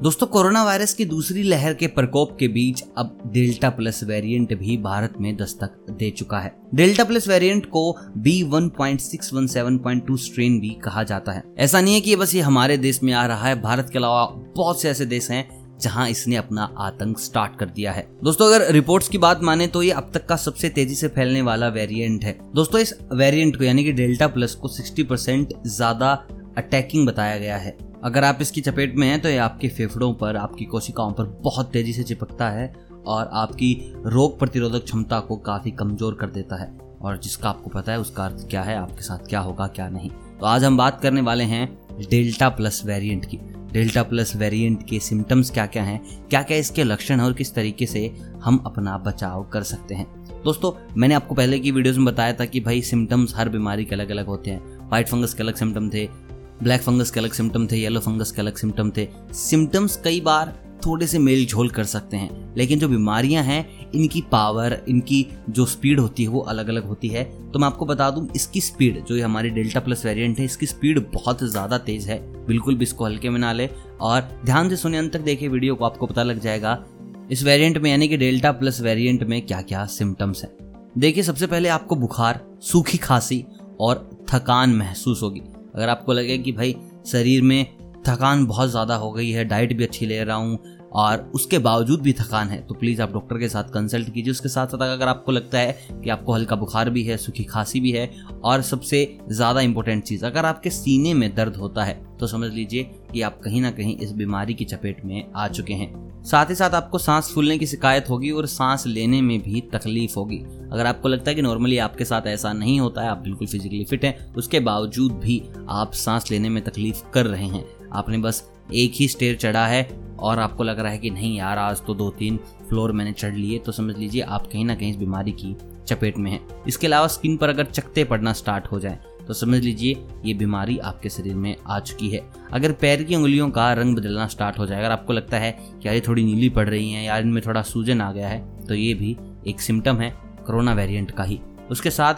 दोस्तों, corona virus की दूसरी लहर के प्रकोप के बीच अब डेल्टा प्लस वेरिएंट भी भारत में दस्तक दे चुका है। डेल्टा प्लस वेरिएंट को B one point six one seven point two strain भी कहा जाता है। ऐसा नहीं है कि बस ये हमारे देश में आ रहा है, भारत के अलावा बहुत से ऐसे देश हैं जहाँ इसने अपना आतंक स्टार्ट कर दिया है। दोस्तों, अगर रिपोर्ट्स की बात माने तो ये अब तक का सबसे तेज़ी से फैलने वाला वेरिएंट है। दोस्तों, इस वेरिएंट को यानी कि डेल्टा प्लस को 60 परसेंट ज़्यादा अटैकिंग बताया गया है। अगर आप इसकी चपेट में हैं तो ये आपके फेफड़ों पर, आपकी कोशिकाओं पर बहुत तेज़ी से चिपकता है और आपकी रोग प्रतिरोधक क्षमता को काफ़ी कमज़ोर कर देता है। और जिसका आपको पता है, उसका अर्थ क्या है, आपके साथ क्या होगा, क्या नहीं। तो आज हम बात करने वाले हैं डेल्टा प्लस वेरिएंट की। डेल्टा प्लस वेरिएंट के सिम्टम्स क्या क्या हैं क्या क्या इसके लक्षण हैं और किस तरीके से हम अपना बचाव कर सकते हैं। दोस्तों, मैंने आपको पहले की वीडियोस में बताया था कि भाई सिम्टम्स हर बीमारी के अलग अलग होते हैं। व्हाइट फंगस के अलग सिम्टम थे ब्लैक फंगस के अलग सिम्टम थे, येलो फंगस के अलग सिम्टम थे। सिम्टम्स कई बार थोड़े से मेल झोल कर सकते हैं, लेकिन जो बीमारियाँ हैं, इनकी पावर, इनकी जो स्पीड होती है, वो अलग अलग होती है। तो मैं आपको बता दूँ, इसकी स्पीड, जो ये हमारी डेल्टा प्लस वेरिएंट है, इसकी स्पीड बहुत ज़्यादा तेज है। बिल्कुल भी इसको हल्के में ना ले। और ध्यान से सुने, अंत तक देखिए वीडियो को, आपको पता लग जाएगा, इस वेरिएंट में, यानी कि डेल्टा प्लस वेरिएंट में क्या क्या सिम्टम्स हैं। देखिए, सबसे पहले आपको बुखार, सूखी खांसी और थकान महसूस होगी। अगर आपको लगे कि भाई शरीर में थकान बहुत ज़्यादा हो गई है, डाइट भी अच्छी ले रहा हूँ और उसके बावजूद भी थकान है। तो प्लीज़ आप डॉक्टर के साथ कंसल्ट कीजिए। उसके साथ साथ अगर आपको लगता है कि आपको हल्का बुखार भी है, सूखी खांसी भी है और सबसे ज़्यादा इंपॉर्टेंट चीज़, अगर आपके सीने में दर्द होता है तो समझ लीजिए कि आप कहीं ना कहीं इस बीमारी की चपेट में आ चुके हैं। साथ ही साथ आपको सांस फूलने की शिकायत होगी और सांस लेने में भी तकलीफ़ होगी। अगर आपको लगता है कि नॉर्मली आपके साथ ऐसा नहीं होता है, आप बिल्कुल फिजिकली फिट हैं, उसके बावजूद भी आप सांस लेने में तकलीफ़ कर रहे हैं। आपने बस एक ही स्टेयर चढ़ा है और आपको लग रहा है कि नहीं यार, आज तो दो तीन फ्लोर मैंने चढ़ लिए तो समझ लीजिए आप कहीं ना कहीं इस बीमारी की चपेट में हैं। इसके अलावा स्किन पर अगर चकते पड़ना स्टार्ट हो जाए तो समझ लीजिए ये बीमारी आपके शरीर में आ चुकी है। अगर पैर की उंगलियों का रंग बदलना स्टार्ट हो जाए, अगर आपको लगता है कि यार ये थोड़ी नीली पड़ रही है, यार इनमें थोड़ा सूजन आ गया है तो ये भी एक सिम्टम है कोरोना वेरिएंट का ही। उसके साथ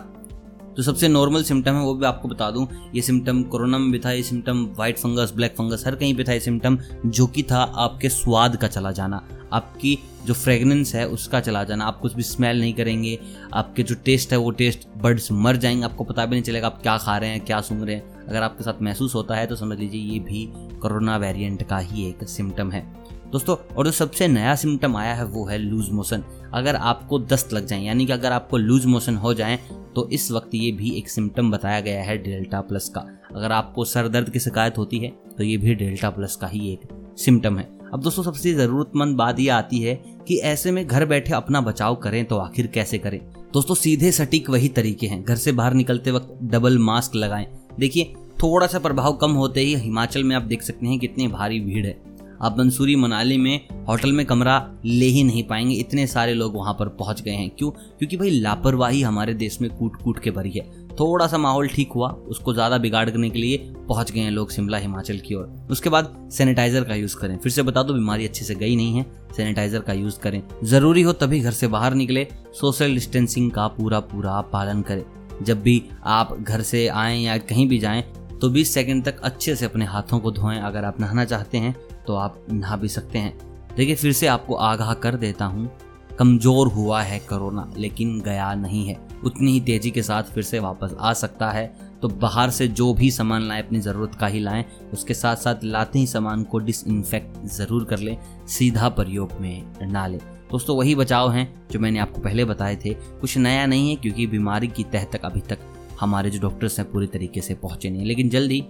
जो सबसे नॉर्मल सिम्टम है, वो भी आपको बता दूँ। ये सिम्टम कोरोना में भी था, ये symptom white fungus black fungus हर कहीं पे था ये सिम्टम जो कि था आपके स्वाद का चला जाना। आपकी जो फ्रेगनेंस है, उसका चला जाना। आप कुछ भी स्मेल नहीं करेंगे, आपके जो टेस्ट है, वो टेस्ट बर्ड्स मर जाएँगे। आपको पता भी नहीं चलेगा आप क्या खा रहे हैं, क्या सूंघ रहे हैं। अगर आपके साथ महसूस होता है तो समझ लीजिए, ये भी कोरोना वेरिएंट का ही एक सिम्टम है। दोस्तों, और जो सबसे नया सिम्टम आया है वो है लूज मोशन अगर आपको दस्त लग जाए, यानी कि अगर आपको लूज मोशन हो जाए तो इस वक्त ये भी एक सिम्टम बताया गया है डेल्टा प्लस का। अगर आपको सर दर्द की शिकायत होती है तो ये भी डेल्टा प्लस का ही एक सिम्टम है। अब दोस्तों, सबसे ज़रूरतमंद बात यह आती है कि ऐसे में घर बैठे अपना बचाव करें तो आखिर कैसे करें? दोस्तों, सीधे सटीक वही तरीके हैं। घर से बाहर निकलते वक्त डबल मास्क लगाएँ। देखिए, थोड़ा सा प्रभाव कम होते ही हिमाचल में आप देख सकते हैं कितनी भारी भीड़ है। आप मंसूरी मनाली में होटल में कमरा ले ही नहीं पाएँगे। इतने सारे लोग वहाँ पर पहुँच गए हैं। क्यों? क्योंकि भाई लापरवाही हमारे देश में कूट कूट के भरी है। थोड़ा सा माहौल ठीक हुआ, उसको ज़्यादा बिगाड़ करने के लिए पहुँच गए हैं लोग शिमला, हिमाचल की ओर। उसके बाद सैनिटाइजर का यूज़ करें। फिर से बता दो, बीमारी अच्छे से गई नहीं है। सैनिटाइजर का यूज़ करें। ज़रूरी हो तभी घर से बाहर निकले। सोशल डिस्टेंसिंग का पूरा पूरा पालन करें। जब भी आप घर से आएँ या कहीं भी जाएँ तो 20 सेकंड तक अच्छे से अपने हाथों को धोएँ। अगर आप नहाना चाहते हैं तो आप नहा भी सकते हैं। देखिए, फिर से आपको आगाह कर देता हूँ, कमज़ोर हुआ है कोरोना, लेकिन गया नहीं है। उतनी ही तेज़ी के साथ फिर से वापस आ सकता है। तो बाहर से जो भी सामान लाएँ, अपनी ज़रूरत का ही लाएँ, उसके साथ साथ लाते ही सामान को डिसइंफेक्ट ज़रूर कर लें, सीधा प्रयोग में ना लें। दोस्तों, वही बचाव हैं जो मैंने आपको पहले बताए थे। कुछ नया नहीं है, क्योंकि बीमारी की तह तक अभी तक हमारे जो डॉक्टर्स हैं पूरी तरीके से पहुँचे नहीं लेकिन जल्दी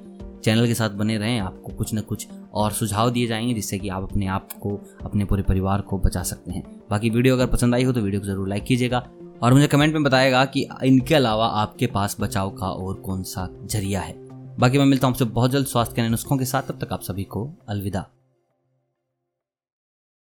चैनल के साथ बने रहें। आपको कुछ ना कुछ और सुझाव दिए जाएँगे जिससे कि आप अपने आप को, अपने पूरे परिवार को बचा सकते हैं। बाकी वीडियो अगर पसंद आई हो तो वीडियो को ज़रूर लाइक कीजिएगा और मुझे कमेंट में बताएगा कि इनके अलावा आपके पास बचाव का और कौन सा ज़रिया है। बाकी मैं मिलता हूँ आपसे बहुत जल्द स्वास्थ्य के नुस्खों के साथ। तब तक आप सभी को अलविदा।